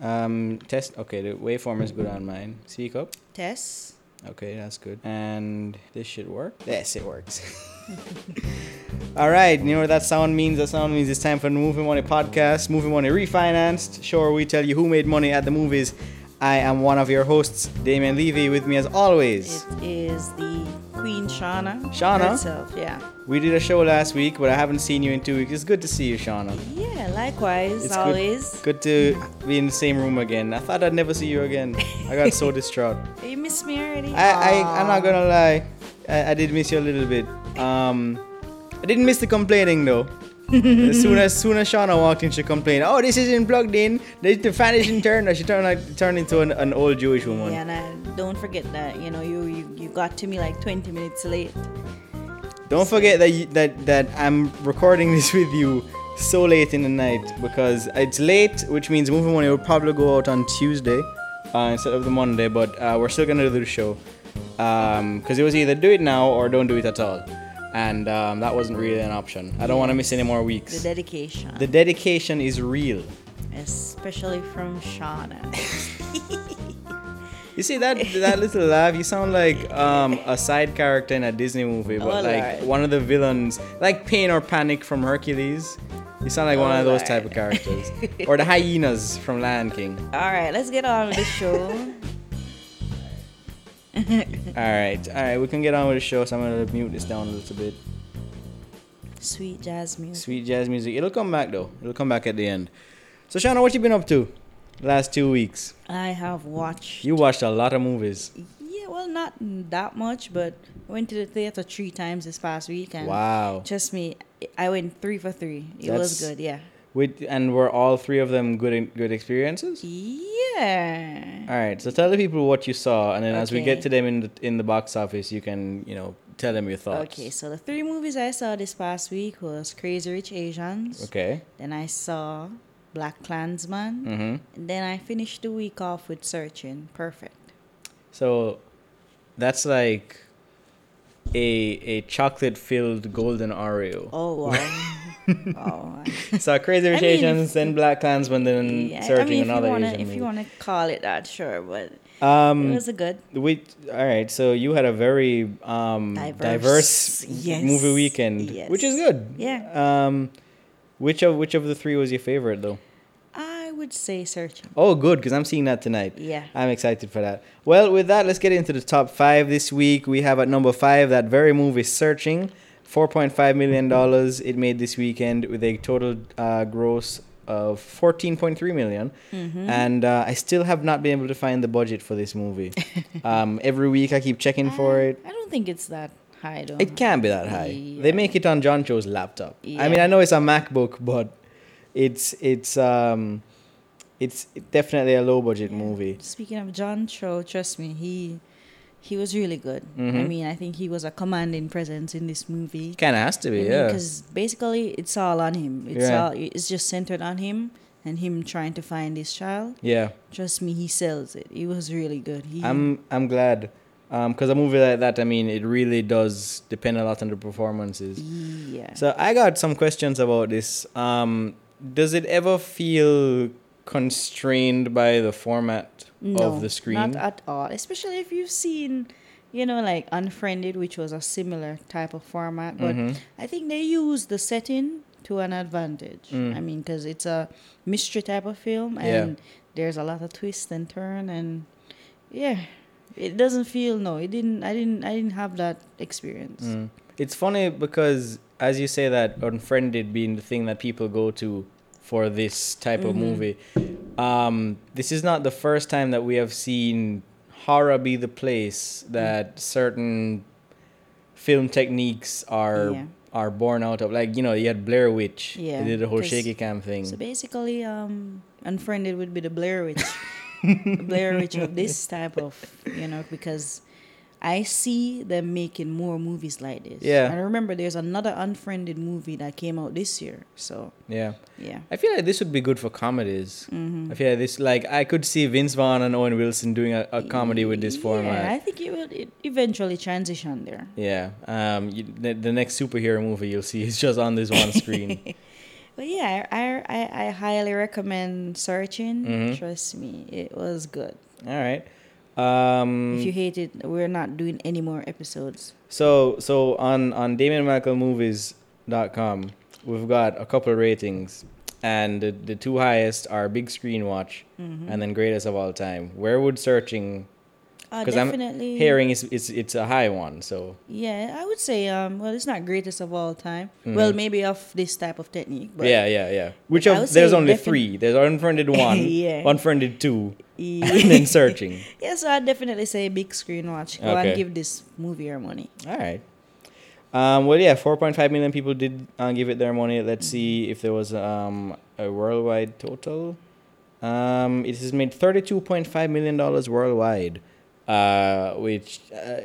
Um, test. Okay, the waveform is good on mine. Speak up. Test. Okay, that's good. And this should work. Yes, it works. All right, you know what that sound means? That sound means it's time for the Movie Money podcast. Movie Money refinanced. Sure, we tell you who made money at the movies. I am one of your hosts, Damien Levy. With me as always, It is the Queen Shauna. Shauna? Herself, yeah. we did a show last week, but I haven't seen you in two weeks. It's good to see you, Shauna. Yeah, likewise, It's always. Good to be in the same room again. I thought I'd never see you again. I got so distraught. You miss me already? I, I I'm not gonna lie. I, I did miss you a little bit. Um, I didn't miss the complaining though. As soon as soon as Shauna walked in, she complained, "Oh, this isn't plugged in. The, the fan isn't turned." She turned like turned into an, an old Jewish woman. Yeah, and I, don't forget that, you know, you, you, you got to me like 20 minutes late. Don't forget that you, that that I'm recording this with you so late in the night because it's late, which means movie money will probably go out on Tuesday uh, instead of the Monday. But uh, we're still gonna do the show because it was either do it now or don't do it at all, and um, that wasn't really an option. I don't want to miss any more weeks. The dedication. The dedication is real. especially from Shauna. You see that that little laugh? You sound like um, a side character in a Disney movie, but like one of the villains, like Pain or Panic from Hercules. You sound like one of those type of characters, or the hyenas from Lion King. All right, let's get on with the show. All right, all right, we can get on with the show. So I'm gonna mute this down a little bit. Sweet jazz music. Sweet jazz music. It'll come back though. It'll come back at the end. So Shauna, what you been up to? Last two weeks. I have watched. You watched a lot of movies. Yeah, well, not that much, but I went to the theater three times this past weekend. Wow. trust me, I went three for three. It was good, yeah. With and were all three of them good good experiences? Yeah. All right, so tell the people what you saw, and then as we get to them in the in the box office, you can you know tell them your thoughts. Okay, so the three movies I saw this past week was Crazy Rich Asians. Okay. Then I saw Black Klansman. Mm-hmm. And then I finished the week off with Searching. Perfect. So, that's like a a chocolate filled golden Oreo. Oh wow. oh. So Crazy Rich I mean, Asians, if- then Black Klansman, then Yeah, Searching I mean, if another you wanna, Asian if movie. you wanna call it that, sure, but it um, was a good. we all right. So you had a very um Diverse. diverse, Yes. movie weekend, which is good. Yeah. Um, which of which of the three was your favorite though? I would say Searching. Oh, good, because I'm seeing that tonight. Yeah. I'm excited for that. Well, with that, let's get into the top five this week. We have at number five that very movie, Searching, $4.5 million. It made this weekend with a total uh, gross of 14.3 million. Mm-hmm. And uh, I still have not been able to find the budget for this movie. um, every week I keep checking for it. I don't think it's that high though. It can't be that high. They make it on John Cho's laptop. I mean, I know it's a MacBook, but it's it's um it's definitely a low budget movie. Speaking of John Cho, trust me, he he was really good. I Mhm. mean, I think he was a commanding presence in this movie. Kind of has to be, yeah. Because basically, it's all on him. It's Yeah. all it's just centered on him and him trying to find his child. Yeah, Trust me, he sells it. He was really good. He, I'm I'm glad, because a movie like that, I mean, it really does depend a lot on the performances. yeah. So I got some questions about this. Um, does it ever feel constrained by the format of the screen? Not at all. Especially if you've seen, you know, like Unfriended, which was a similar type of format. But Mhm. I think they use the setting to an advantage. Mm. I mean, because it's a mystery type of film, Yeah. and there's a lot of twist and turn, and yeah, it doesn't feel no. It didn't. I didn't. I didn't have that experience. Mm. It's funny because as you say that Unfriended being the thing that people go to for this type of Mhm. movie, um, this is not the first time that we have seen horror be the place that certain film techniques are Yeah. are born out of. Like you know, you had Blair Witch. Yeah, They did the whole shaky cam thing. So basically, um, Unfriended would be the Blair Witch, the Blair Witch of this type of, you know, because I see them making more movies like this. Yeah. And remember, there's another Unfriended movie that came out this year. So yeah. yeah. I feel like this would be good for comedies. Mm-hmm. I feel like this, like, I could see Vince Vaughn and Owen Wilson doing a, a comedy with this format. Yeah, I think it will it eventually transition there. Yeah. Um. You, the, the next superhero movie you'll see is just on this one screen. But yeah, I, I, I highly recommend searching. Mhm. Trust me, it was good. All right. Um, If you hate it, we're not doing any more episodes. So so on on DamianMichaelMovies.com, we've got a couple of ratings, and the, the two highest are Big Screen Watch Mm-hmm. and then Greatest of All Time. Where would searching? Uh, 'Cause I'm definitely. Hearing is it's it's a high one. So Yeah, I would say um well it's not greatest of all time. Well maybe of this type of technique. But Mm-hmm. yeah yeah yeah. Which of there's only defin- three. There's unfriended one, Yeah. unfriended two, Yeah. and then searching. yeah, so I'd definitely say big screen watch. Go Okay. and give this movie your money. All right. Um, well, yeah, 4.5 million people did uh, give it their money. Let's see if there was um, a worldwide total. Um, it has made $32.5 million worldwide, uh, which uh,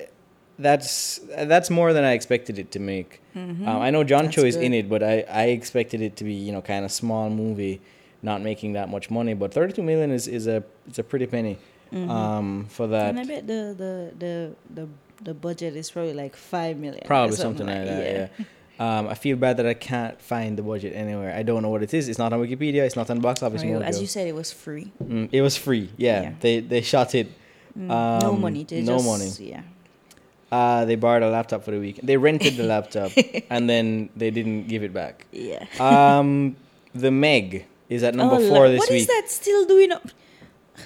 that's that's more than I expected it to make. Um, I know John Cho Mm-hmm. That's is in it, but I, I expected it to be you know kind of small movie, not making that much money. But 32 million is, is a it's a pretty penny um, for that. Mm-hmm. And I bet the the the the the budget is probably like five million. or Probably something, like that. Yeah. Um, I feel bad that I can't find the budget anywhere. I don't know what it is. It's not on Wikipedia. It's not on Box Office Mojo. As you said, it was free. Mm, it was free. Yeah, Yeah. they they shot it. Mm, no Um, money. They no just, money. Yeah. Uh, they borrowed a laptop for the week. They rented the laptop and then they didn't give it back. Yeah. Um, the Meg is at number Oh, four la- this What week. is that still doing? Up?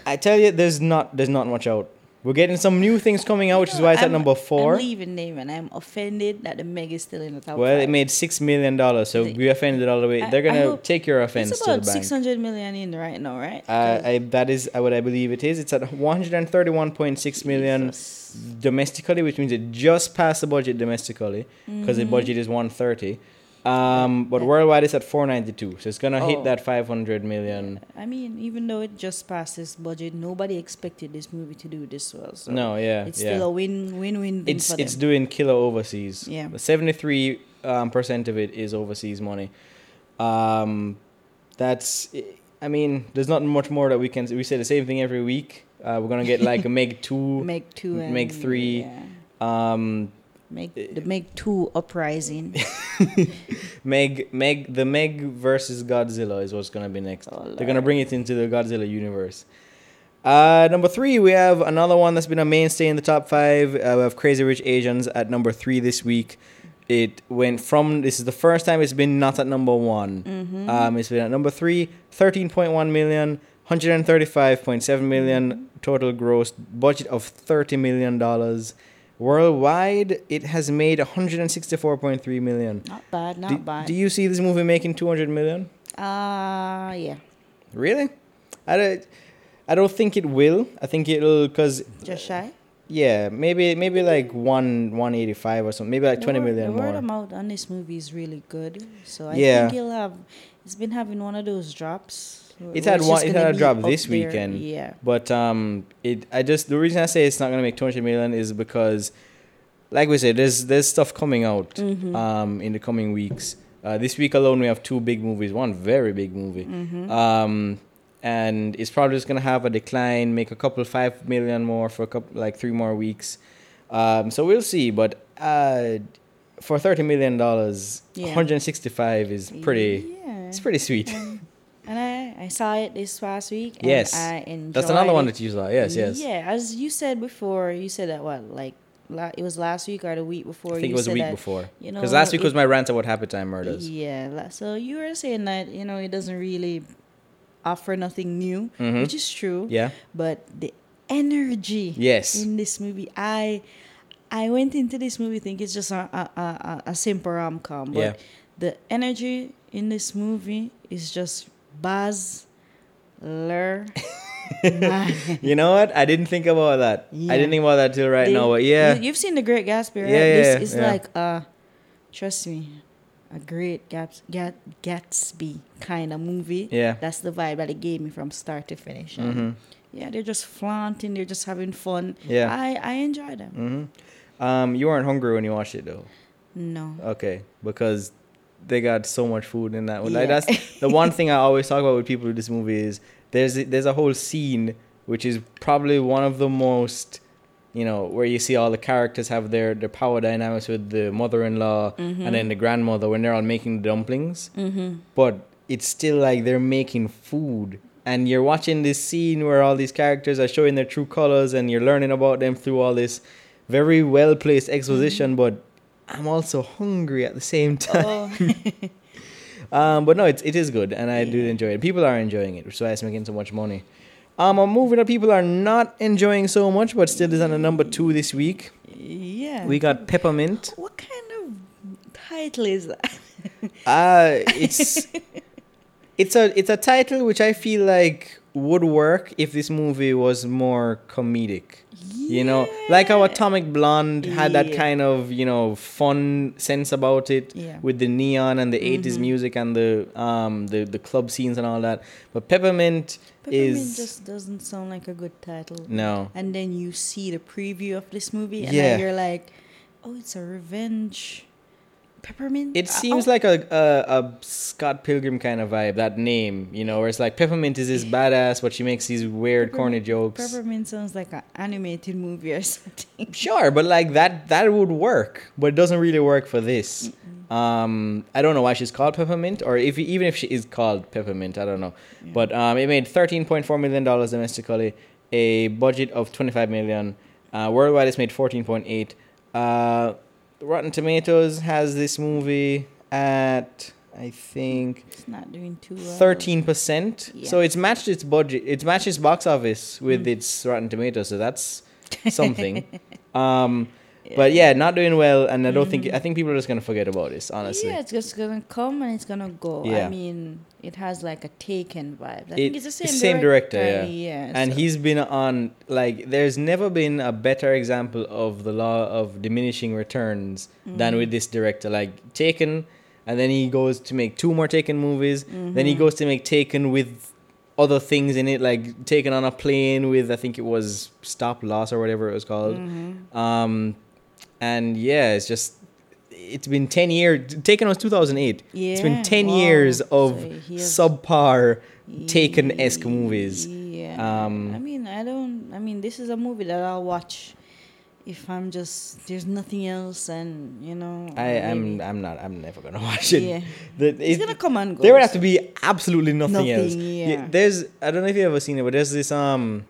I tell you, there's not there's not much out. We're getting some new things coming out, which is why it's at I'm- number four. I'm leaving name and I'm offended that the Meg is still in the top. Well, five. it made six million dollars, so we offended all the way. I- They're gonna take your offense It's to the about bank. six hundred million in right now, right? Uh, I, that is what I believe it is. It's at 131.6 million Jesus. domestically, which means it just passed the budget domestically because Mm-hmm. the budget is 130. Um, but worldwide it's at 492, so it's gonna hit Oh. that 500 million. I mean, even though it just passed this budget, nobody expected this movie to do this well. So no, yeah, it's yeah. still a win, win, win. it's for it's them. doing killer overseas. Yeah. 73 um, percent of it is overseas money. Um, that's. I mean, there's not much more that we can. We say the same thing every week. Uh, we're gonna get like a Meg two. Meg two and Meg three. Yeah. Um, Meg the Meg two uprising. Meg, Meg, the Meg versus Godzilla is what's gonna be next. Oh, They're gonna bring it into the Godzilla universe. Uh, number three, we have another one that's been a mainstay in the top five. Uh, we have Crazy Rich Asians at number three this week. It went from this is the first time it's been not at number one. Mm-hmm. Um, it's been at number three, 13.1 million, 135.7 million total gross, budget of 30 million dollars. Worldwide, it has made 164.3 million. Not bad, not Do, bad. do you see this movie making 200 million? uh yeah. Really? I don't, I don't think it will. I think it'll because Just shy. yeah, maybe maybe like one 185 or something. Maybe like The 20 word- million the word more. of mouth on this movie is really good. So I Yeah. think he'll have. It's been having one of those drops. Where- It had one. It had a drop this there. weekend. Yeah. But um, it I just the reason I say it's not gonna make 200 million is because, like we said, there's there's stuff coming out Mm-hmm. um in the coming weeks. Uh, this week alone we have two big movies. One very big movie. Mm-hmm. Um, and it's probably just gonna have a decline, make a couple five million more for a couple like three more weeks. Um, so we'll see. But uh, for 30 million dollars, Yeah. 165 is pretty. Yeah. It's pretty sweet. And, I, I saw it this past week. And Yes. I enjoyed That's another one that you saw. Yes, yes. Yeah, as you said before, you said that what like la- it was last week or the week before. I think it was a week that, before. You know, Because last week it- was my rant about Happy Time Murders. Yeah, so you were saying that you know it doesn't really offer nothing new, Mhm. which is true. Yeah. But the energy Yes. in this movie, I I went into this movie thinking it's just a a, a, a- a simple rom com, but Yeah. the energy in this movie is just Luhr. Man. You know what? I didn't think about that. I didn't think about that till right They- now. But yeah, you, have seen the Great Gatsby, right? Yeah, yeah, this yeah, is yeah. like uh, trust me, a great Gats, Gat, Gatsby kind of movie. yeah. That's the vibe that it gave me from start to finish. Mhm. Yeah, they're just flaunting. They're just having fun. Yeah. I I enjoy them. hmm Um, you weren't hungry when you watched it though. No. Okay, because they got so much food in that one. Like that's the one thing I always talk about with people with this movie is there's there's a whole scene which is probably one of the most you know where you see all the characters have their their power dynamics with the mother-in-law and then the grandmother when they're all making the dumplings. Mm-hmm. But it's still like they're making food. And you're watching this scene where all these characters are showing their true colors and you're learning about them through all this very well placed exposition, but I'm also hungry at the same time. Oh, Um, but no, it's, it is good, and I do enjoy it. People are enjoying it, which is why it's making so much money. Um, a movie that people are not enjoying so much, but still is on the number two this week. yeah. We got Peppermint. what kind of title is that? Uh, it's it's a it's a title which I feel like would work if this movie was more comedic. You know, like how Atomic Blonde had that kind of you know fun sense about it Yeah. with the neon and the 80s Mhm. music and the um the the club scenes and all that. But Peppermint, Peppermint is just doesn't sound like a good title. no. And then you see the preview of this movie, and Yeah. then you're like, "Oh, it's a revenge." Peppermint. It Uh, seems oh, like a, a a Scott Pilgrim kind of vibe. That name, you know, where it's like Peppermint is this badass, but she makes these weird, corny jokes. Peppermint sounds like an animated movie or something. Sure, but like that that would work, but it doesn't really work for this. Um, I don't know why she's called Peppermint, or if even if she is called Peppermint, I don't know. Yeah. But um, it made thirteen point four million dollars domestically, a budget of twenty five million. Uh, worldwide, it's made fourteen point eight. Uh, Rotten Tomatoes has this movie at I think It's not doing too well. thirteen percent. So it's matched its budget. It's matched its box office with Mm. its Rotten Tomatoes. So that's something. um, but yeah, not doing well, and I don't think I think people are just gonna forget about this. Honestly, Mm-hmm. Yeah, it's just gonna come and it's gonna go. Yeah. I mean, it has like a taken vibe. I It- think it's the same, it's same director, yeah. yeah. and so- he's been on like there's never been a better example of the law of diminishing returns than Mm. with this director. Like Taken, and then he goes to make two more Taken movies. Then he Mhm. goes to make Taken with other things in it, like Taken on a plane with I think it was Stop Loss or whatever it was called. Mhm. Um, and yeah, it's just it's been ten years. Taken was 2008 yeah, it's been ten wow. years of So subpar Taken-esque movies. Yeah. Um, I mean, I don't. I mean, this is a movie that I'll watch if I'm just there's nothing else, and you know. I am. maybe- I'm not. I'm never gonna watch it. Yeah. The, It's it- gonna come and go. there would have to be absolutely nothing, else. Nothing, Yeah, yeah. There's. I don't know if you have ever seen it, but there's this um,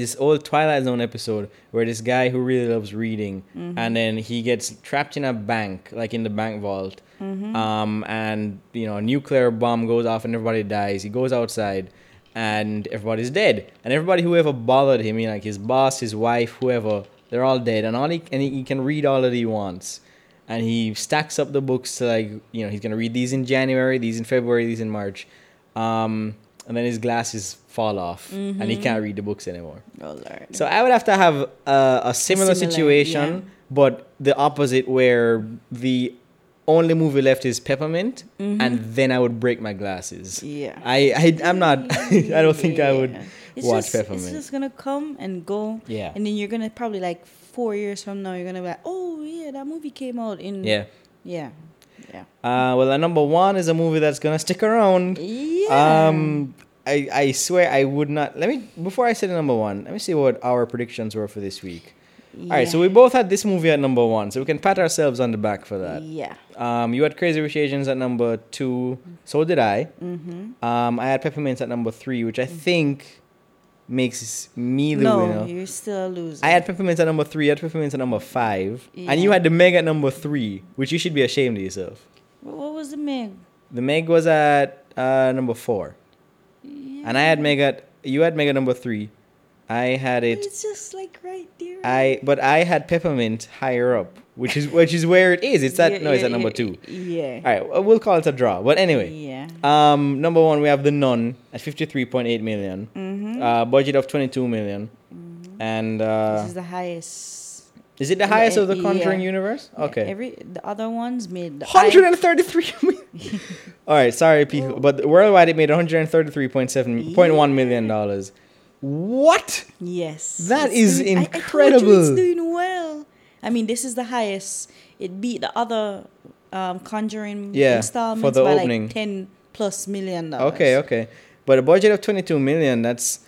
this old Twilight Zone episode where this guy who really loves reading, Mm-hmm. and then he gets trapped in a bank, like in the bank vault. Mm-hmm. Um, and you know, a nuclear bomb goes off and everybody dies. He goes outside, and everybody's dead. And everybody who ever bothered him, you know, like his boss, his wife, whoever, they're all dead. And all he and he, can read all that he wants. And he stacks up the books to like, you know, he's gonna read these in January, these in February, these in March. Um, and then his glasses fall off, and he Mhm. can't read the books anymore. Oh Lord. So I would have to have a, a similar, similar, situation, yeah. but the opposite, where the only movie left is Peppermint, Mhm. and then I would break my glasses. yeah. I, I I'm not. I don't think I would. It's watch just, Peppermint. It's just gonna come and go, Yeah. and then you're gonna probably like four years from now, you're gonna be like, oh yeah, that movie came out in Yeah. yeah, yeah, Uh, well, uh, number one is a movie that's gonna stick around. yeah. Um, I I swear I would not. Let me before I say the number one. Let me see what our predictions were for this week. All right, so we both had this movie at number one, so we can pat ourselves on the back for that. Yeah. Um, you had Crazy Rich Asians at number two. So did I. Mm-hmm. Um, I had Peppermint at number three, which I think makes me the No, winner. you're still a loser. I had Peppermint at number three, I had Peppermint at number five, and you had the Meg at number three, which you should be ashamed of yourself. What, was the Meg? The Meg was at uh, number four, Yeah. And I had Meg at you had Mega number three. I had it. It's just like right there. I but I had Peppermint higher up, which is which is where it is. It's at Yeah, no, it's yeah, at number two. Yeah. All right, well, we'll call it a draw. But anyway, Yeah. um, number one we have the Nun at fifty three point eight million. Mm-hmm. Uh, budget of twenty two million, Mm-hmm. and uh, this is the highest. Is it the highest the- of the Conjuring yeah. universe? Yeah, Okay. Every the other ones made the Hundred and thirty-three. All right, sorry, people, but worldwide it made one hundred and thirty-three point seven point one million dollars. What? Yes. That is doing- I- I incredible. it's doing well. I mean, this is the highest. It beat the other um, Conjuring Yeah, for installments the by opening. like ten plus million dollars. Okay, okay, but a budget of twenty-two million. That's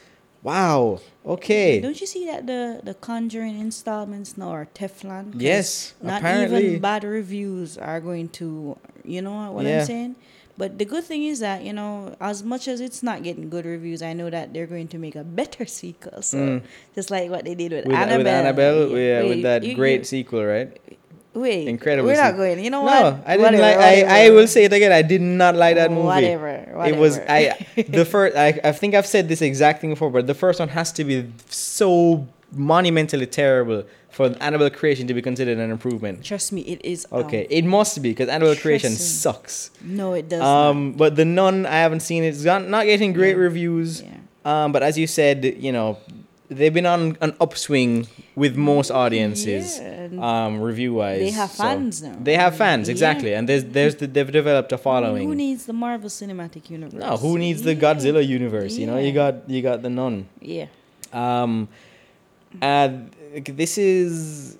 wow. Okay. Don't you see that the the Conjuring installments now are Teflon? Yes, Not apparently. even bad reviews are going to. You know what Yeah. I'm saying? But the good thing is that you know, as much as it's not getting good reviews, I know that they're going to make a better sequel. So Mm. just like what they did with, with Annabelle. with Annabelle, yeah, with that you- great you- sequel, right? Wait, incredible We're not going. You know what? no, what? I didn't Whatever, like. I, I will say it again. I did not like that movie. Whatever. whatever. It was. I the first. I, I think I've said this exact thing before, but the first one has to be so monumentally terrible for Annabelle creation to be considered an improvement. Trust me, it is. Okay, um, it must be because Annabelle creation me. sucks. no, it does. not. Um, but the Nun, I haven't seen it. It's not, not getting great Yeah. reviews. Yeah. Um, but as you said, you know, they've been on an upswing with most audiences, Yeah, um, review wise. they have fans now. They have fans Yeah. exactly, and there's there's the, they've developed a following. Who needs the Marvel Cinematic Universe? no, who needs the Yeah. Godzilla universe? You know, you got you got the Nun. Yeah. Um, and this is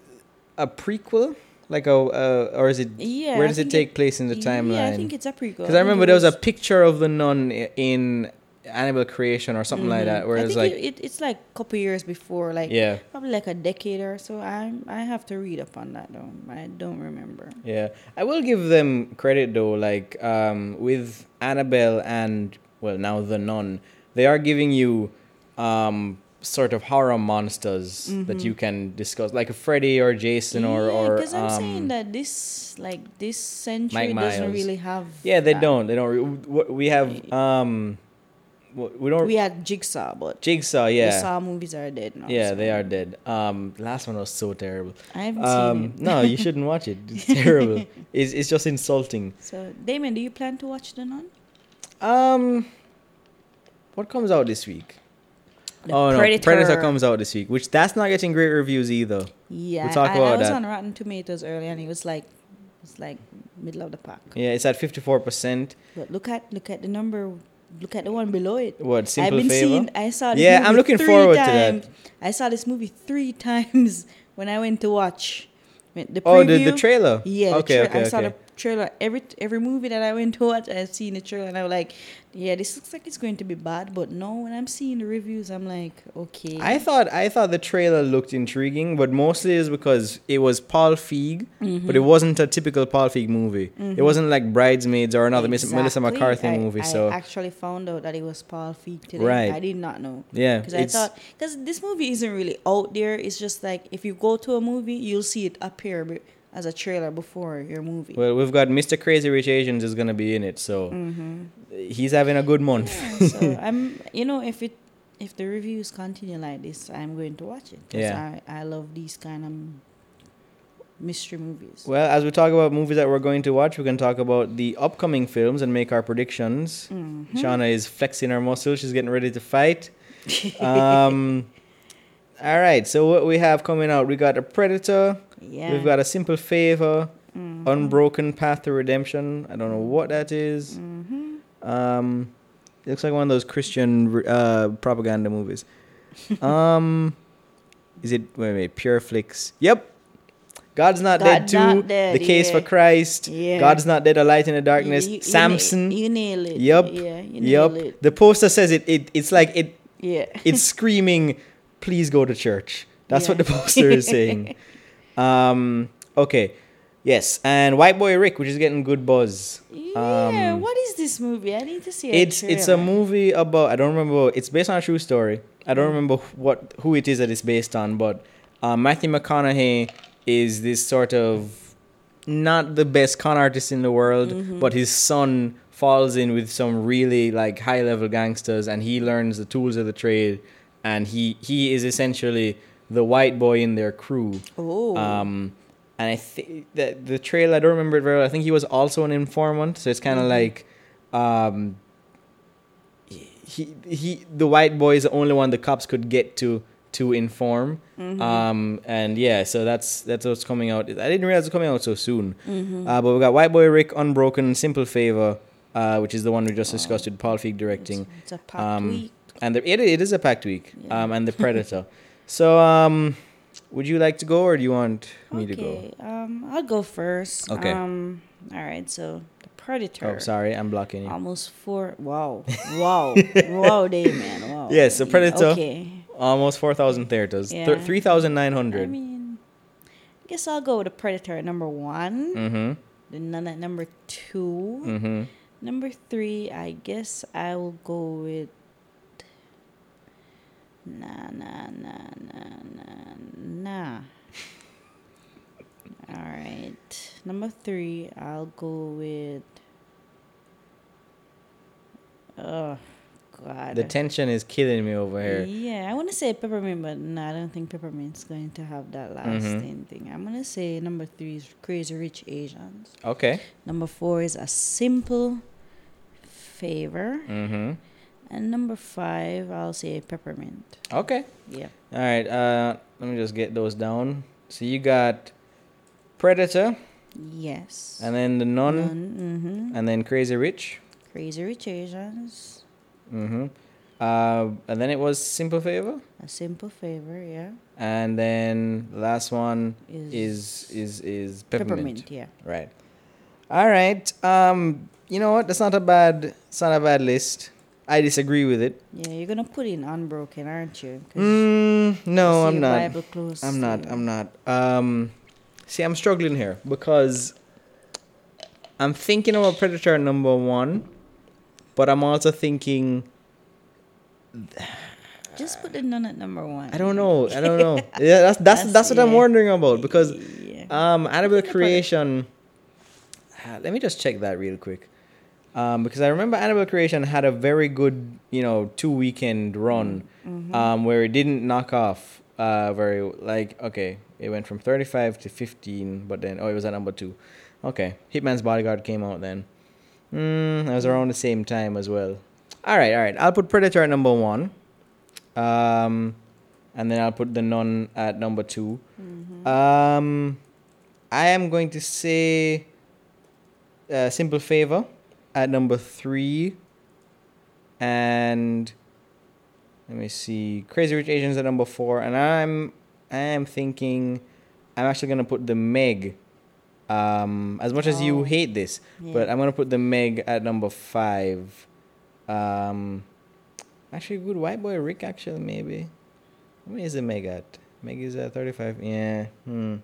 a prequel, like a uh, or is it? Yeah. where does it take place in the timeline Yeah, I think it's a prequel. Because I remember it there was a picture of the nun in Annabelle Creation or something like Mhm. that, where I it's think like, it, it, it's like a couple years before, like yeah, probably like a decade or so. I I have to read up on that though. I don't remember. yeah. I will give them credit though, like um, with Annabelle and well now the nun, they are giving you um, sort of horror monsters that Mhm. you can discuss, like a Freddy or Jason or or because I'm saying um, that this like this century doesn't really have. yeah, they that. don't, they don't. Re- we have um, we don't. We had Jigsaw, but Jigsaw, the yeah. Saw movies are dead now. Yeah, so they are dead. Um, last one was so terrible. I haven't seen Um, it. no, you shouldn't watch it. It's terrible. It's it's just insulting. So Damon, do you plan to watch the Nun? Um, what comes out this week? The oh no, Predator comes out this week, which that's not getting great reviews either. Yeah, talk I, about I was that. on Rotten Tomatoes earlier, and it was like, it's like middle of the pack. Yeah, it's at fifty four percent. But look at look at the number, look at the one below it. What simple I've been favor? seeing. I saw. This Yeah, I'm looking forward to that. I saw this movie three times when I went to watch the oh, the the trailer. Yeah, the Okay, tra- okay, I saw okay. the trailer. Every every movie that I went to watch, I've seen the trailer, and I was like, "Yeah, this looks like it's going to be bad." But no, when I'm seeing the reviews, I'm like, "Okay." I thought I thought the trailer looked intriguing, but mostly is because it was Paul Feig, Mm-hmm. but it wasn't a typical Paul Feig movie. It wasn't like Bridesmaids or another Miss Melissa McCarthy I- movie. I so actually found out that it was Paul Feig today. Right. I did not know. yeah, Because I thought, because this movie isn't really out there. It's just like if you go to a movie, you'll see it appear as a trailer before your movie. well, we've got Mr. Crazy Rich Asians is gonna be in it, so hmm he's having a good month. Yeah, so I'm, you know, if it, if the reviews continue like this, I'm going to watch it. Yeah. I, I love these kind of mystery movies. Well, as we talk about movies that we're going to watch, we can talk about the upcoming films and make our predictions. Mhm. Shauna is flexing her muscles. She's getting ready to fight. Um, all right. So what we have coming out, we got a Predator. Yeah. We've got a Simple Favor, Mhm. Unbroken Path to Redemption. I don't know what that is. Mhm. Um, it looks like one of those Christian uh, propaganda movies. um, is it wait wait Pure Flix? Yep. God's not dead God too. Not Dead, the case for. Christ. Yeah. God's not dead. A light in the darkness. You- you- Samson. You, nail it. Yup. Yeah, you yep. nail it. The poster says it. It it's like it. Yeah. It's screaming, "Please go to church." That's what the poster is saying. Um. Okay. Yes, and White Boy Rick, which is getting good buzz. Yeah, Um, what is this movie? I need to see. It. It's it's a movie about I don't remember. It's based on a true story. I don't remember what who it is that it's based on, but uh, Matthew McConaughey is this sort of not the best con artist in the world, but his son falls in with some really like high level gangsters, and he learns the tools of the trade, and he he is essentially the white boy in their crew. Oh. Um, and I think that the trail, I don't remember it very well. I think he was also an informant, so it's kind of like, um, he he the white boy is the only one the cops could get to to inform. Mm-hmm. Um, and yeah, so that's that's what's coming out. I didn't realize it's coming out so soon. Mm-hmm. Uh, but we got White Boy Rick, Unbroken, Simple Favor, uh, which is the one we just discussed with Paul Feig directing. It's, it's a packed Um, week. And the, it, it is a packed week. Yeah. Um, and the Predator. So um, would you like to go or do you want me to go? Okay, um, I'll go first. Okay. Um, all right. So the Predator. Oh, sorry, I'm blocking you. Almost four. Wow. Wow. wow, day man. Wow. Yes, the Predator. Okay. Almost 4,000 theaters. Yeah. Th- 3,900. I mean, I guess I'll go with the Predator at number one. mm-hmm. The Nun at number two. Mm-hmm. Number three, I guess I will go with. Nah, nah, nah, nah, nah, nah. All right. Number three, I'll go with. Oh, God. The tension is killing me over here. Yeah, I want to say peppermint, but no, I don't think peppermint's going to have that lasting thing. I'm gonna say number three is Crazy Rich Asians. Okay. Number four is A Simple Favor, Mm-hmm. And number five, I'll say peppermint. Okay. Yeah. All right. Uh, let me just get those down. So you got Predator, Yes. and then the Nun, Mm-hmm. and then Crazy Rich. Crazy Rich Asians. Mm-hmm. Uh, and then it was Simple Favor, A Simple Favor, yeah. and then the last one Is, is is is peppermint. yeah. Right. All right. Um, you know what? That's not a bad. It's not a bad list. I disagree with it. Yeah, you're gonna put in Unbroken, aren't you? Mm, no, I'm not. I'm not. I'm not. Um, see, I'm struggling here because I'm thinking about Predator number one, but I'm also thinking Just put the nun at number one. I don't know. I don't know. Yeah, that's that's that's, That's- what I'm wondering about because yeah. um, Annabelle Think about it. Creation. Ah, Let me just check that real quick. Um, because I remember Annabelle Creation had a very good, you know, two weekend run, Mm-hmm. um, where it didn't knock off, uh, very like okay, it went from thirty five to fifteen, but then oh, it was at number two. Okay, Hitman's Bodyguard came out then. Mm, that was around the same time as well. All right, all right. I'll put Predator at number one, um, and then I'll put the Nun at number 2 Mm-hmm. Um, I am going to say uh, Simple Favor at number three, and let me see, Crazy Rich Asians at number four, and I'm I am thinking I'm actually gonna put the Meg. Um, as much as you Oh. hate this, Yeah. but I'm gonna put the Meg at number five. Um, actually, good white boy Rick. Actually, maybe. How many the Meg at? Meg is at 35. Yeah. Hmm.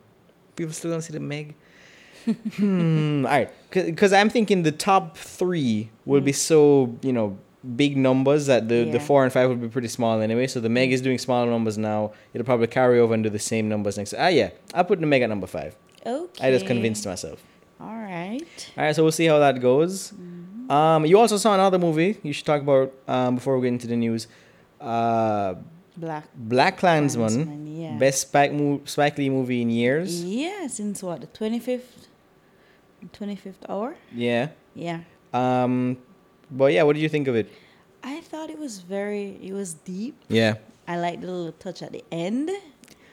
People still don't see the Meg. Hmm. All right. Because I'm thinking the top three will be so you know big numbers that the, the four and five would be pretty small anyway. So the Meg is doing smaller numbers now. It'll probably carry over and do the same numbers next. Ah, yeah. I'll put the Meg at number five. Okay. I just convinced myself. All right. All right, so we'll see how that goes. Mm-hmm. Um, you also saw another movie you should talk about um, before we get into the news. Uh, Black. Black Klansman, Klansman, yeah. best Spike, mo- Spike Lee movie in years. Yeah, since what the twenty fifth, twenty fifth hour. Yeah. Yeah. Um, but yeah, what did you think of it? I thought it was very. It was deep. Yeah. I liked the little touch at the end.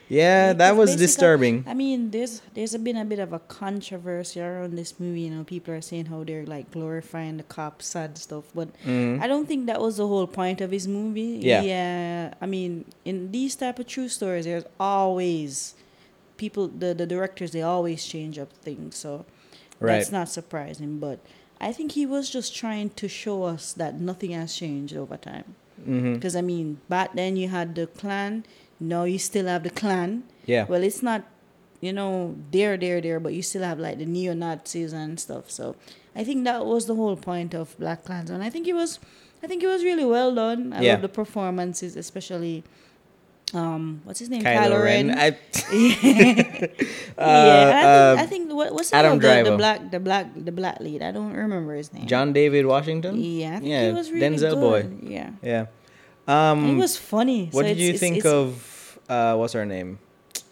Yeah, that was disturbing. I mean, there's there's been a bit of a controversy around this movie. You know, people are saying how they're like glorifying the cops, sad stuff. But Mm. I don't think that was the whole point of his movie. Yeah. Yeah. I mean, in these type of true stories, there's always people. The the directors they always change up things. So Right. that's not surprising. But I think he was just trying to show us that nothing has changed over time. Mm-hmm. Because I mean, back then you had the Klan. Now you still have the Klan. Yeah. Well, it's not, you know, there, there, there, but you still have like the neo Nazis and stuff. So I think that was the whole point of Black Klansman. I think it was, I think it was really well done. I Yeah. love the performances, especially. Um, what's his name? Kylo, Ren. I, yeah, Uh, I think, uh, I think what, what's the Adam name of the, the black, the black, the black lead? I don't remember his name. John David Washington. Yeah, I think Yeah, he was really Denzel good. boy. Yeah, Yeah. Um, he was funny. what so did you it's- think it's- of? Uh, what's her name?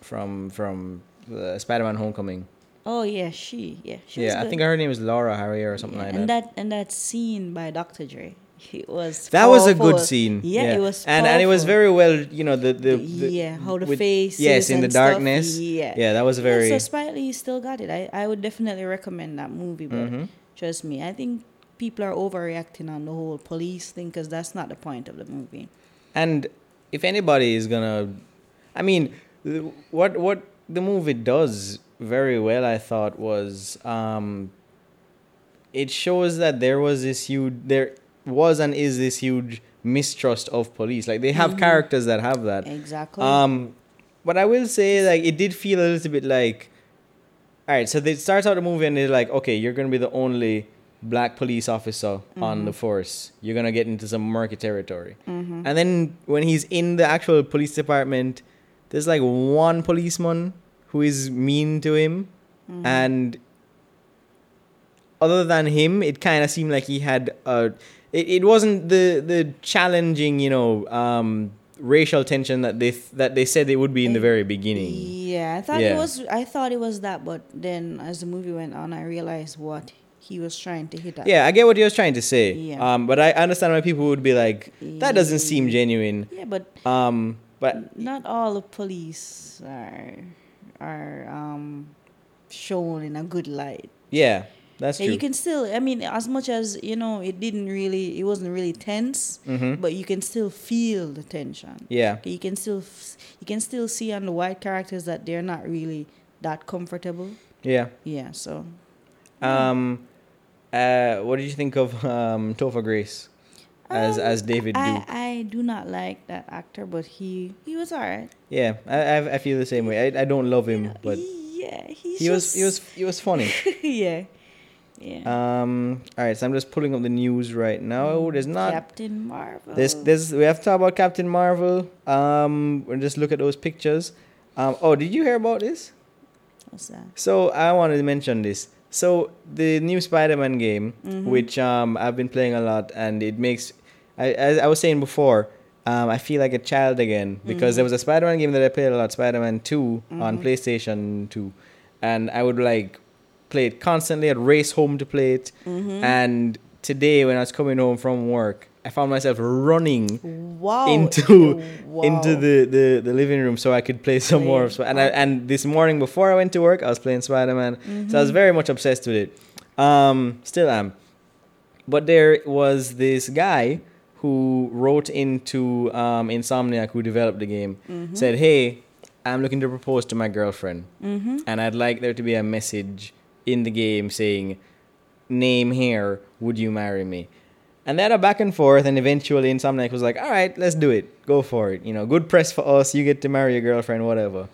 From from uh, Spider-Man: Homecoming. Oh yeah, she yeah she was Yeah, I think her name is Laura Harrier or something Yeah, like and that. And that and that scene by Dr. Dre, it was That was a good scene. Yeah, it was and and it was very well, you know, the the, the yeah how the with- face Yes, in the stuff. darkness. Yeah, Yeah, that was Yeah, very. so Spike Lee still got it. I I would definitely recommend that movie, but Mhm. trust me, I think people are overreacting on the whole police thing because that's not the point of the movie. And if anybody is gonna, I mean, what what the movie does very well, I thought was um, it shows that there was this huge there was and is this huge mistrust of police. Like they have Mhm. characters that have that. Exactly. Um, but I will say, like, it did feel a little bit like, all right. So they starts out the movie and they're like, okay, you're gonna be the only black police officer on Mm-hmm. the force, you're gonna get into some murky territory. And then when he's in the actual police department, there's like one policeman who is mean to him, Mm-hmm. and other than him, it kind of seemed like he had a. It, it wasn't the the challenging, you know, um, racial tension that they th- that they said it would be in the very beginning. Yeah, I thought Yeah. it was. I thought it was that, but then as the movie went on, I realized what he was trying to hit at. Yeah, I get what he was trying to say. Yeah. Um, but I understand why people would be like, that doesn't seem genuine. Yeah, but Um, but not all the police are are um shown in a good light. yeah, that's Yeah, true. you can still. I mean, as much as you know, it didn't really. It wasn't really tense, Mhm. but you can still feel the tension. Yeah. You can still you can still see on the white characters that they're not really that comfortable. Yeah. Yeah. So Um, uh, what did you think of um, Topher Grace as Um, as David I, Duke? I do not like that actor, but he he was alright. Yeah, I, I feel the same way. I, I don't love him, but yeah, he was he was he was funny. yeah, yeah. Um, all right, so I'm just pulling up the news right now. There's not Captain Marvel. This this we have to talk about Captain Marvel. Um, and just look at those pictures. Um, oh, did you hear about this? What's that? So I wanted to mention this. So the new Spider-Man game, Mhm. which um I've been playing a lot, and it makes, I as I was saying before, um I feel like a child again because there was a Spider-Man game that I played a lot, Spider-Man 2 on Mhm. PlayStation Two, and I would like play it constantly. I'd race home to play it, Mhm. and today when I was coming home from work, I found myself running Wow. into wow. into the, the, the living room so I could play some more. of Sp- and I, and this morning before I went to work, I was playing Spider Man. So I was Mhm. very much obsessed with it. Um, still am. But there was this guy who wrote into um, Insomniac, who developed the game, Mhm. said, "Hey, I'm looking to propose to my girlfriend, Mhm. and I'd like there to be a message in the game saying, name here, would you marry me?" And they had a back and forth, and eventually Insomniac was like, "All right, let's do it. Go for it. You know, good press for us. You get to marry your girlfriend, whatever."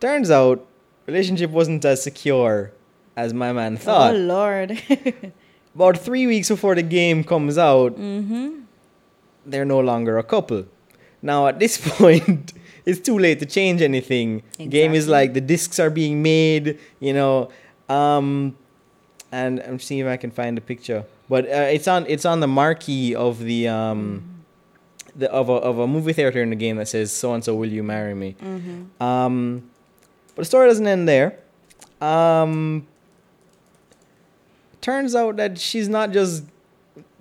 Turns out, relationship wasn't as secure as my man thought. Oh. Lord. About three weeks before the game comes out, mhm. they're no longer a couple. Now at this point, it's too late to change anything. Game is like the discs are being made, you know. Um, and I'm seeing if I can find a picture, but uh, it's on it's on the marquee of the um, the of a of a movie theater in the game that says so and so will you marry me. Mhm. Um, but the story doesn't end there. Um, turns out that she's not just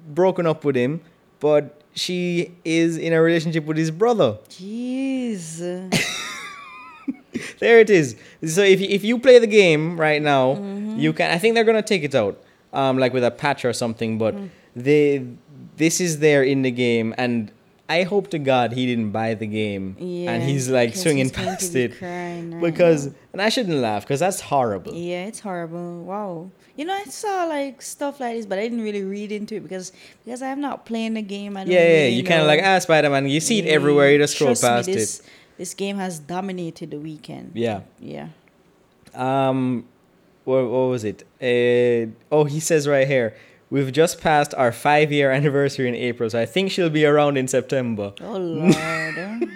broken up with him, but she is in a relationship with his brother. Jeez. There it is. So if you, if you play the game right now, Mm-hmm. you can. I think they're gonna take it out, um, like with a patch or something. But Mm. they, this is there in the game, and I hope to God he didn't buy the game, Yeah. and he's like swinging he's past be it right because, now. and I shouldn't laugh because that's horrible. Yeah, it's horrible. Wow. You know, I saw like stuff like this, but I didn't really read into it because because I'm not playing the game. I don't Yeah, yeah. really You kind of like ah Spider Man. You see it everywhere. You just scroll trust me, past this, it. This game has dominated the weekend. Yeah. Yeah. Um, what, what was it? Uh, oh, he says right here. We've just passed our five year anniversary in April, so I think she'll be around in September. Oh Lord.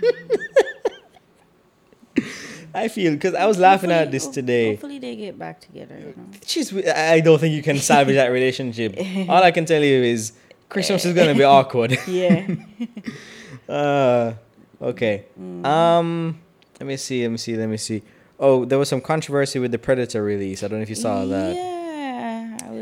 I feel because I was laughing at this today. Hopefully they get back together. You know. She's. I don't think you can salvage that relationship. All I can tell you is Christmas is gonna be awkward. Yeah. Uh, okay. Mm. Um, let me see. Let me see. Let me see. Oh, there was some controversy with the Predator release. I don't know if you saw that. Yeah, I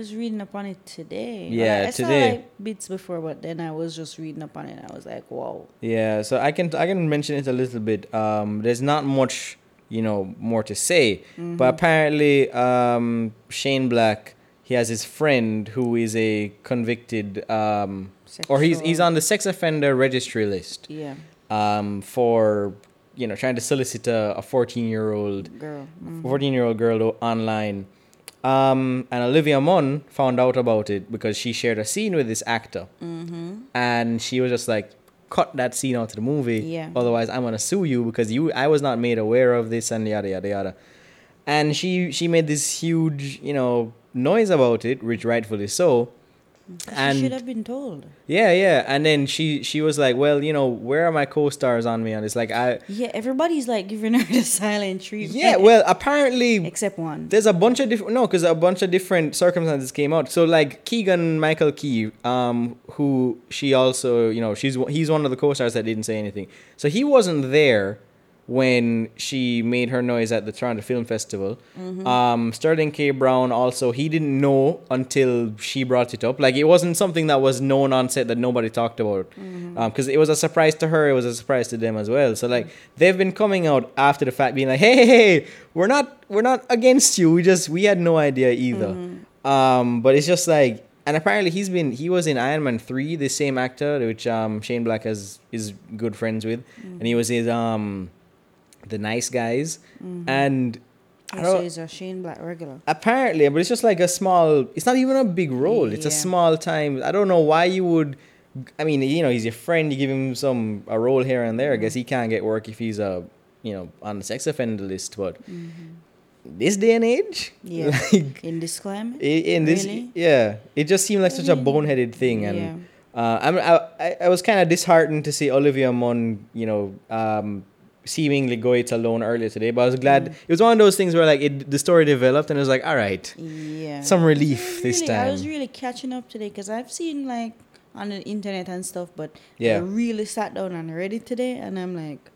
was reading up on it today. Yeah, I, I today. saw like bits before, but then I was just reading up on it. I was like, wow. Yeah, so I can I can mention it a little bit. Um, there's not much you know more to say, Mm-hmm. but apparently um, Shane Black he has his friend who is a convicted um, or he's he's on the sex offender registry list Yeah, um, for you know trying to solicit a, a 14 year old girl. Mhm. 14 year old girl online. Um, and Olivia Munn found out about it because she shared a scene with this actor Mhm. and she was just like cut that scene out of the movie Yeah. otherwise i'm gonna sue you because you i was not made aware of this and yada yada yada and she she made this huge you know noise about it, which rightfully so. She And should have been told. yeah, yeah, and then she she was like, "Well, you know, where are my co-stars on me?" And it's like, I Yeah, everybody's like giving her the silent treatment. yeah, well, apparently except one. there's a bunch of different no, because a bunch of different circumstances came out. So like Keegan Michael Key, um, who she also you know she's he's one of the co-stars that didn't say anything. So he wasn't there when she made her noise at the Toronto Film Festival. Um, Sterling K. Brown also he didn't know until she brought it up. Like it wasn't something that was known on set that nobody talked about, because it was a surprise to her. It was a surprise to them as well. So like they've been coming out after the fact, being like, "Hey, hey, hey we're not we're not against you. We just we had no idea either." Um, but it's just like. And apparently he's been he was in Iron Man three, the same actor which um Shane Black has is good friends with, and he was his um the nice guys and I don't, so he's a Shane Black regular. apparently but it's just like a small it's not even a big role it's a small time i don't know why you would i mean you know he's your friend you give him some a role here and there i guess he can't get work if he's a you know on the sex offender list but this day and age Yeah. like In this climate? in this Really? yeah it just seemed like such a boneheaded thing and Yeah. uh, I'm, I, I- I was kind of disheartened to see Olivia Munn, you know, um, seemingly go it alone earlier today. But I was glad Mm. it was one of those things where like it, the story developed and it was like, all right, Yeah. some relief was this time. I was really catching up today because I've seen like on the internet and stuff, but Yeah. I really sat down and read it today, and I'm like,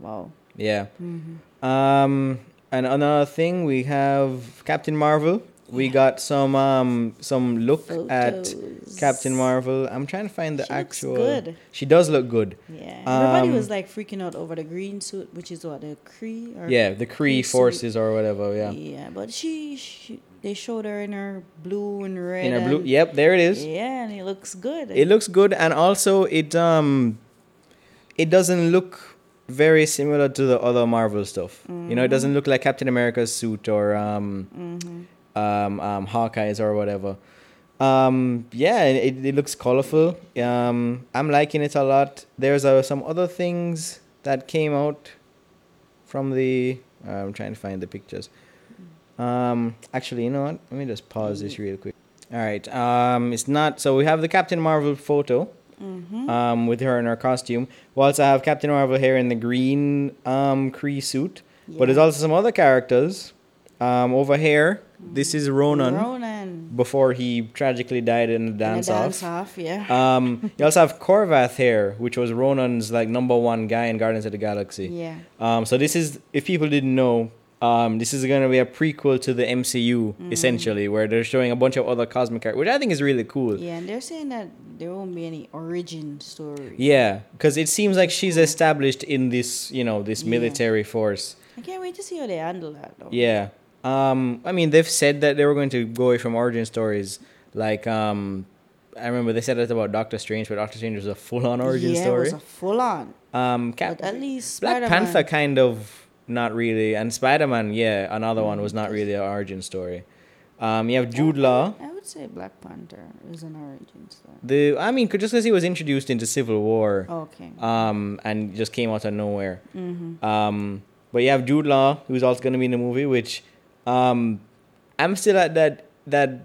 wow. Yeah. Mm-hmm. Um, and another thing, we have Captain Marvel. We got some um some look at Captain Marvel. I'm trying to find the She looks actual. good. She does look good. Yeah. Everybody Um, was like freaking out over the green suit, which is what the Kree or Yeah, the Kree Kree suit. forces or whatever. Yeah. Yeah, but she, she they showed her in her blue and red. In her blue. Yep, there it is. Yeah, and it looks good. It looks good, and also it um, it doesn't look very similar to the other Marvel stuff. You know, it doesn't look like Captain America's suit or um, um, um, Hawkeye's or whatever. Um, yeah, it, it looks colorful. Um, I'm liking it a lot. There's uh, some other things that came out from the. I'm trying to find the pictures. Um, actually, you know what? Let me just pause this real quick. All right. Um, it's not. So we have the Captain Marvel photo. Um, with her in her costume. We also have Captain Marvel here in the green um Kree suit. But there's also some other characters. Um, over here, this is Ronan Ronan. before he tragically died in the dance and a off. dance off, yeah. Um, you also have Korath here, which was Ronan's like number one guy in Guardians of the Galaxy. yeah. Um, so this is, if people didn't know, um, this is going to be a prequel to the MCU Mm. essentially, where they're showing a bunch of other cosmic characters, which I think is really cool. Yeah, and they're saying that there won't be any origin story. Yeah, because it seems like she's established in this, you know, this Yeah. military force. I can't wait to see how they handle that though. Yeah. Um, I mean, they've said that they were going to go away from origin stories. Like, um, I remember they said that about Doctor Strange, but Doctor Strange was a full-on origin story. yeah, It was a full on. um, Cap- But at least Black Spider-Man, Panther kind of not really, and Spider Man, yeah, another one was not really an origin story. Um, you have Jude Law. I would say Black Panther is an origin story. The I mean, just because he was introduced into Civil War, Okay. um, and just came out of nowhere. Mm-hmm. Um, but you have Jude Law, who's also going to be in the movie, which um, I'm still at that that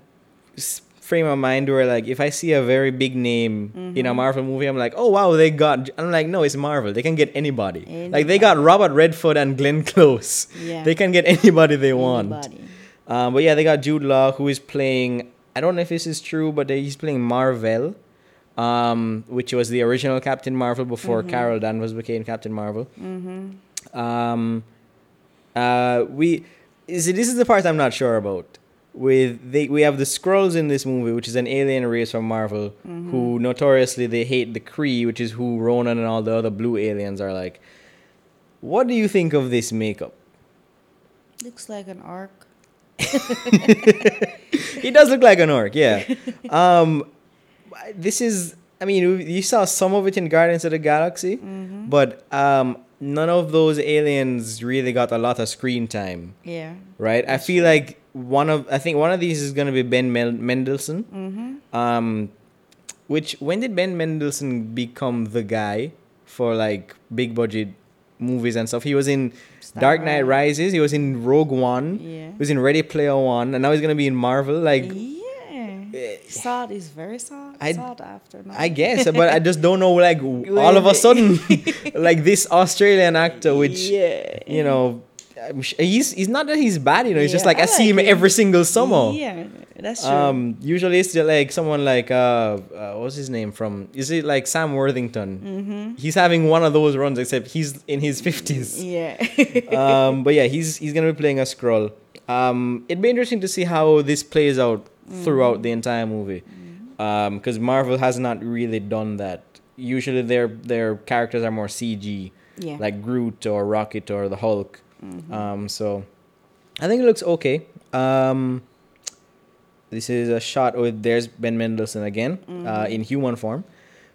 frame of mind where like if I see a very big name in a. Marvel movie, I'm like, oh wow, they got. I'm like, no, it's Marvel. They can get anybody. Like they got Robert Redford and Glenn Close. Yeah. They can get anybody they want. Anybody. Um, but yeah, they got Jude Law, who is playing. I don't know if this is true, but they, he's playing Marvel, um, which was the original Captain Marvel before Mhm. Carol Danvers became Captain Marvel. Mm-hmm. Um, uh, we see this is the part I'm not sure about. With they, we have the Skrulls in this movie, which is an alien race from Marvel, Mm-hmm. who notoriously they hate the Kree, which is who Ronan and all the other blue aliens are like. What do you think of this makeup? Looks like an arc. he does look like an orc, yeah. Um, this is, I mean, you saw some of it in Guardians of the Galaxy, Mm-hmm. but um, none of those aliens really got a lot of screen time, Yeah. right? I feel like one of, I think one of these is gonna be Ben Mel- Mendelsohn. Mm-hmm. Um, which when did Ben Mendelsohn become the guy for like big budget movies and stuff. He was in Star Dark Knight Rises. He was in Rogue One. Yeah. He was in Ready Player One, and now he's gonna be in Marvel. Like. Salt is very salt. I- salt after. now. I guess, but I just don't know. Like, all of a sudden, like this Australian actor, which yeah. you know, he's he's not that he's bad. You know, it's just like I, I see him like him. every single summer. Yeah, that's true. Um, usually it's like someone like uh, uh, what's his name from? Is it like Sam Worthington? mm-hmm. He's having one of those runs, except he's in his fifties. Yeah. um, but yeah, he's he's gonna be playing a Skrull. Um, it'd be interesting to see how this plays out throughout the entire movie, because Marvel has not really done that. Usually, their their characters are more CG, yeah. like Groot or Rocket or the Hulk. Mhm. Um, so I think it looks okay. Um, this is a shot with there's Ben Mendelsohn again uh, in human form,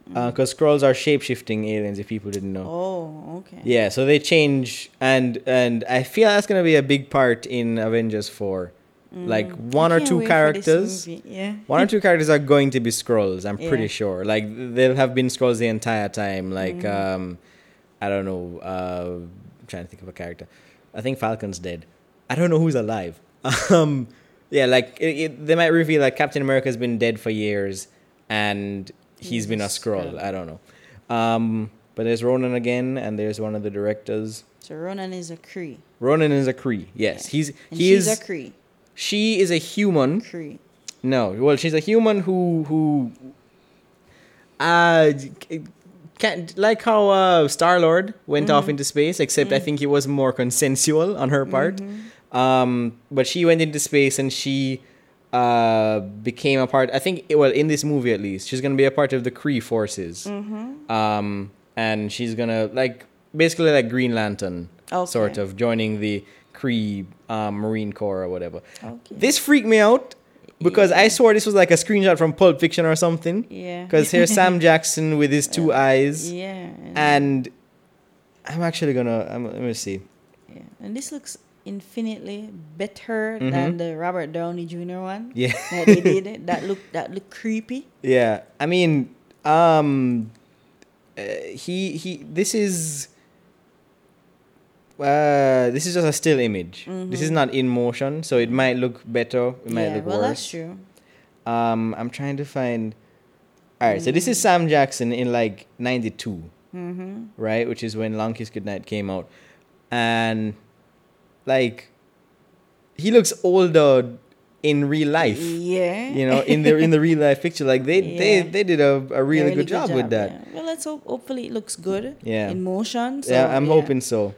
because Skrulls are shape shifting aliens. If people didn't know. oh, okay. Yeah, so they change, and and I feel that's gonna be a big part in Avengers Four. Like Mm. one or two wait for this characters, Yeah. one or two characters are going to be Skrulls. I'm pretty sure. Like they'll have been Skrulls the entire time. Like Mm-hmm. um, I don't know. Uh, I'm trying to think of a character. I think Falcon's dead. I don't know who's alive. Um, yeah, like it, it, they might reveal that Captain America's been dead for years, and he's been a Skrull. I don't know. Um, but there's Ronan again, and there's one of the directors. So Ronan is a Kree. Ronan is a Kree. Yes, he's And he is. a Kree. She is a human. Kree. No, well, she's a human who who. Uh, can't like how uh, Star Lord went off into space, except I think it was more consensual on her part. Um, but she went into space and she uh became a part. I think well in this movie at least, she's gonna be a part of the Kree forces. Um, and she's gonna like basically like Green Lantern, sort of joining the Kree um, Marine Corps or whatever. Okay. This freaked me out because I swore this was like a screenshot from Pulp Fiction or something. yeah. Because here's Sam Jackson with his two eyes, Yeah. and I'm actually gonna. I'm, let me see. yeah. And this looks infinitely better Mhm. than the Robert Downey Jr. one Yeah, that they did. That look that look creepy. yeah. I mean, um, uh, he he. This is. Uh, this is just a still image. This is Mhm. not in motion, so it might look better. It might yeah. look well, worse. that's true. Um, I'm trying to find. All right, so this is Sam Jackson in like '92. Mm-hmm. right? Which is when Long Kiss Goodnight came out, and like he looks older in real life. Yeah. You know, in the in the real life picture, like they they Yeah. they did a, a really, good, job, with that. yeah. Well, let's hope. Hopefully, it looks good. Yeah. In motion. So, yeah, I'm hoping so.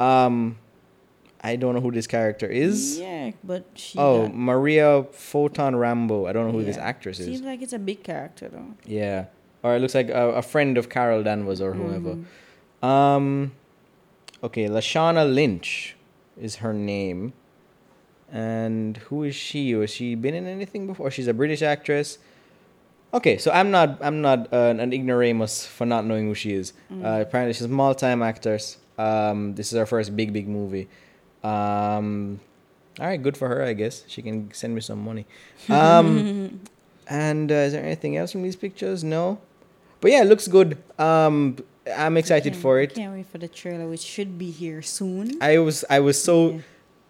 Um, I don't know who this character is. Yeah, but she. Oh, got- Maria Photon Rambeau. I don't know who this yeah. actress is. Seems like it's a big character though. Yeah, or it looks like a, a friend of Carol Danvers or whoever. Mhm. Um, okay, Lashana Lynch is her name. And who is she? Has she been in anything before? She's a British actress. Okay, so I'm not I'm not uh, an ignoramus for not knowing who she is. Uh, apparently, she's a multi-time actress. Um, this is her first big big movie. Um, all right, good for her, I guess. She can send me some money. Um, and uh, is there anything else from these pictures? No, but yeah, it looks good. Um, I'm excited for it. Can't wait for the trailer, which should be here soon. I was I was so Yeah.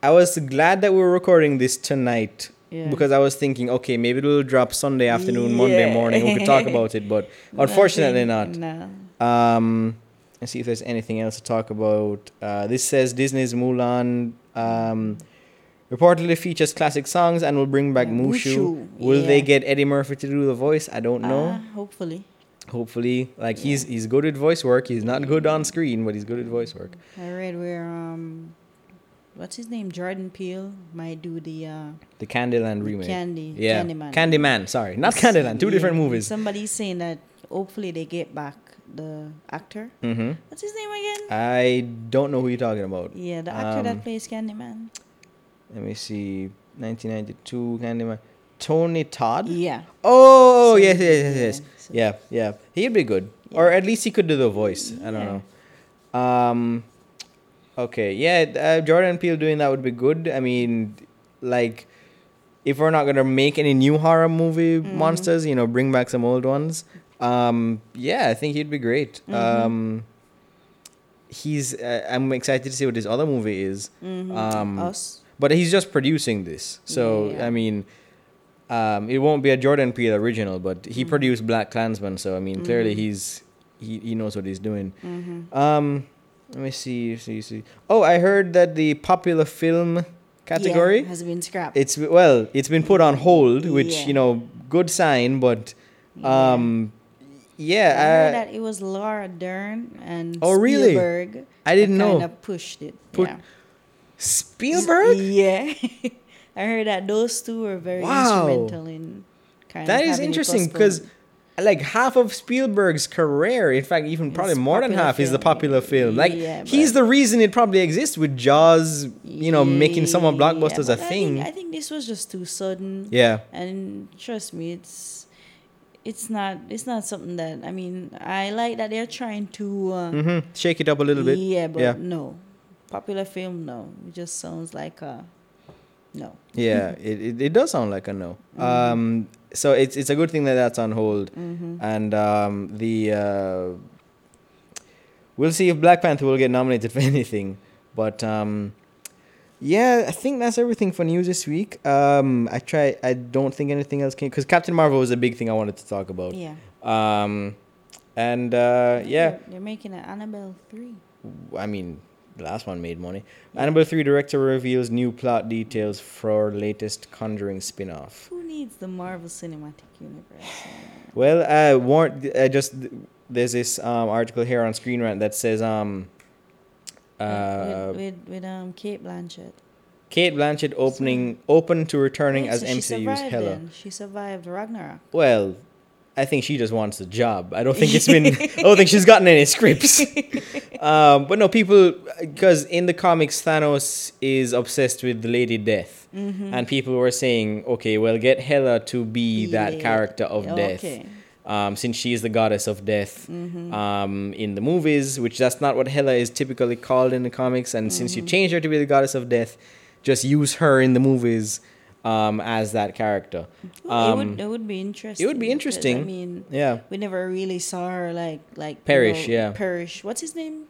I was glad that we were recording this tonight Yeah. because I was thinking, okay, maybe it'll drop Sunday afternoon, Monday morning. We could talk about it, but unfortunately not. No. Um, let's see if there's anything else to talk about. Uh, this says Disney's Mulan um, reportedly features classic songs and will bring back Mushu. Mushu, Will they get Eddie Murphy to do the voice? I don't know. Ah, hopefully. Hopefully, like he's he's good at voice work. He's not good on screen, but he's good at voice work. I read where um, what's his name? Jordan Peele might do the uh, The Candyland remake. Candy. Yeah, Candyman. Candyman. Sorry, not Candyland. Two different movies. Somebody's saying that hopefully they get back the actor. hmm What's his name again? I don't know who you're talking about. yeah, the actor um, that plays Candyman. Let me see. 1992 Candyman. Tony Todd. Yeah. Oh So, yes, yes, yes, yes. yeah, so- Yeah, yeah. He'd be good, Yeah. or at least he could do the voice. I don't Yeah. know. Um. Okay. Yeah. Uh, Jordan Peele doing that would be good. I mean, like, if we're not gonna make any new horror movie Mhm. monsters, you know, bring back some old ones. Um. Yeah, I think he'd be great. Mhm. Um. he's. Uh, I'm excited to see what his other movie is. Mhm. Um, Us. But he's just producing this, so Yeah. I mean, um, it won't be a Jordan Peele original, but he Mhm. produced Black Klansman, so I mean, clearly Mhm. he's he, he knows what he's doing. Mm-hmm. Um, let me see, see, see. Oh, I heard that the popular film category, yeah, has been scrapped. it's well, it's been put on hold, which Yeah. you know, good sign, but Yeah. I heard that it was Laura Dern and Oh, really? Spielberg. I, I didn't know Kind of pushed it. Put- yeah. Spielberg. Yeah. I heard that those two were very Wow. instrumental in kind That of is having it interesting because like half of Spielberg's career, in fact, even probably It's more than half, is the popular film. Like Yeah, he's the reason it probably exists with Jaws, you know, making summer Yeah, blockbusters a but I thing. think, I think this was just too sudden. yeah, And trust me, it's it's not it's not something that I mean I like that they're trying to uh, hmm shake it up a little bit. Yeah, but Yeah. no. Popular film, no. It just sounds like a no. Yeah, it, it, it does sound like a no. Mhm. Um, so it's it's a good thing that that's on hold, Mm-hmm. and um, the uh, we'll see if Black Panther will get nominated for anything. But um, yeah, I think that's everything for news this week. Um, I try. I don't think anything else came because Captain Marvel was a big thing I wanted to talk about. Yeah. Um, and uh, yeah, They're, they're making an Annabelle three. I mean, the last one made money. Annabelle 3 director reveals new plot details for latest Conjuring spin off. Who needs the Marvel Cinematic Universe? Well, uh, warn, uh, just there's this um, article here on Screen Rant that says um, uh, with, with, with um Cate Blanchett. Cate Blanchett opening open to returning as so MCU's Hela. then. She survived Ragnarok. Well, I think she just wants the job. I don't think it's been. I don't think she's gotten any scripts. um, but no, people because in the comics Thanos is obsessed with the Lady Death, Mm-hmm. and people were saying, okay, well, get Hela to be that character of death. Um, since she is the goddess of death Mm-hmm. um, in the movies, which that's not what Hela is typically called in the comics. And since Mm-hmm. you changed her to be the goddess of death, just use her in the movies um, as that character. Well, it Um, would it would be interesting. be because, interesting. I mean, yeah, we never really saw her like like you Perish, know, yeah. Perish. What's his name?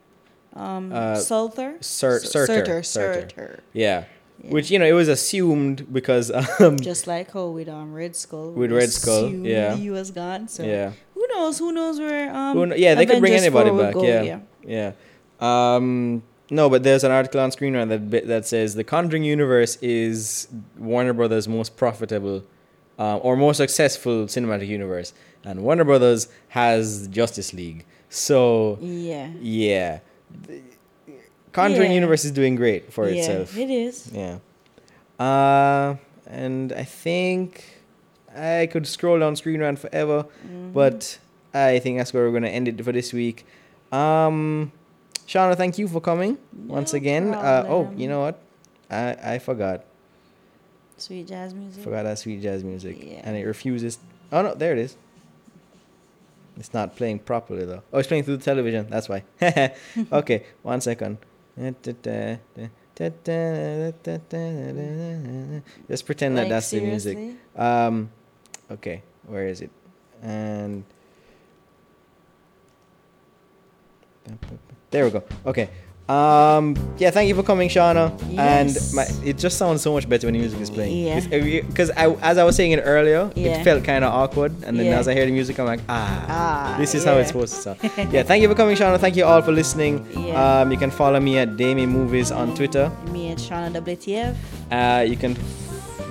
Um, Uh, Surtur, Surtur. Surtur. Surtur. yeah. Yeah. Which you know it was assumed because um, Just like how with um Red Skull. With Red Skull, yeah. He was gone. So yeah, who knows? Who knows where um Who yeah, they could bring anybody back. go, yeah. yeah. Um, no, but there's an article on Screen Rant that that says the Conjuring universe is Warner Brothers' most profitable uh, or most successful cinematic universe, and Warner Brothers has Justice League. So Yeah. yeah, The Conjuring Yeah. universe is doing great for yeah, itself. It is. Yeah. Uh, and I think I could scroll down Screen Rant forever, Mhm. but I think that's where we're going to end it for this week. Um, Shauna, thank you for coming once again. Uh, oh, you know what? I, I forgot. Sweet jazz music. Forgot that sweet jazz music. Yeah. And it refuses. Oh, no, there it is. It's not playing properly, though. Oh, it's playing through the television. That's why. okay, one second. Just pretend that Like, that's the music. Um, okay, where is it? And there we go. Okay. Um, yeah, thank you for coming, Shauna. Yes. And my, it just sounds so much better when the music is playing. Yeah. Because I, as I was saying it earlier, Yeah. it felt kind of awkward, and then Yeah. as I hear the music, I'm like, ah, Ah, this is how it's supposed to sound. yeah, thank you for coming, Shauna. Thank you all for listening. Yeah. Um, you can follow me at Damie Movies on Twitter. Me and Shauna WTF. Uh, you can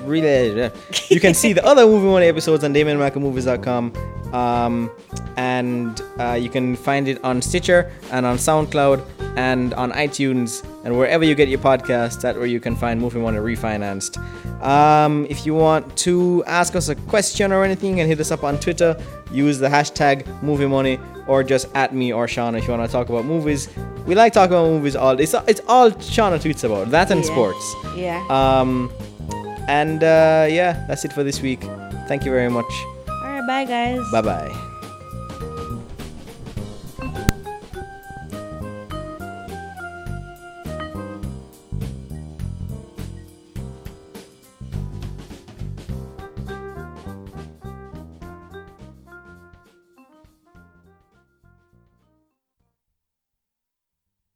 really you can see the other movie one episodes on DamienMacAmovies.com um, and uh, you can find it on Stitcher and on SoundCloud and on iTunes and wherever you get your podcasts. That's where you can find Movie Money Refinanced. Um, if you want to ask us a question or anything, you can hit us up on Twitter. Use the hashtag Movie Money or just at me or Sean if you want to talk about movies. We like talking about movies all. It's it's all Shauna tweets about that and Yeah. sports. Yeah. Um, and uh, yeah, that's it for this week. Thank you very much. All right, bye guys. Bye bye.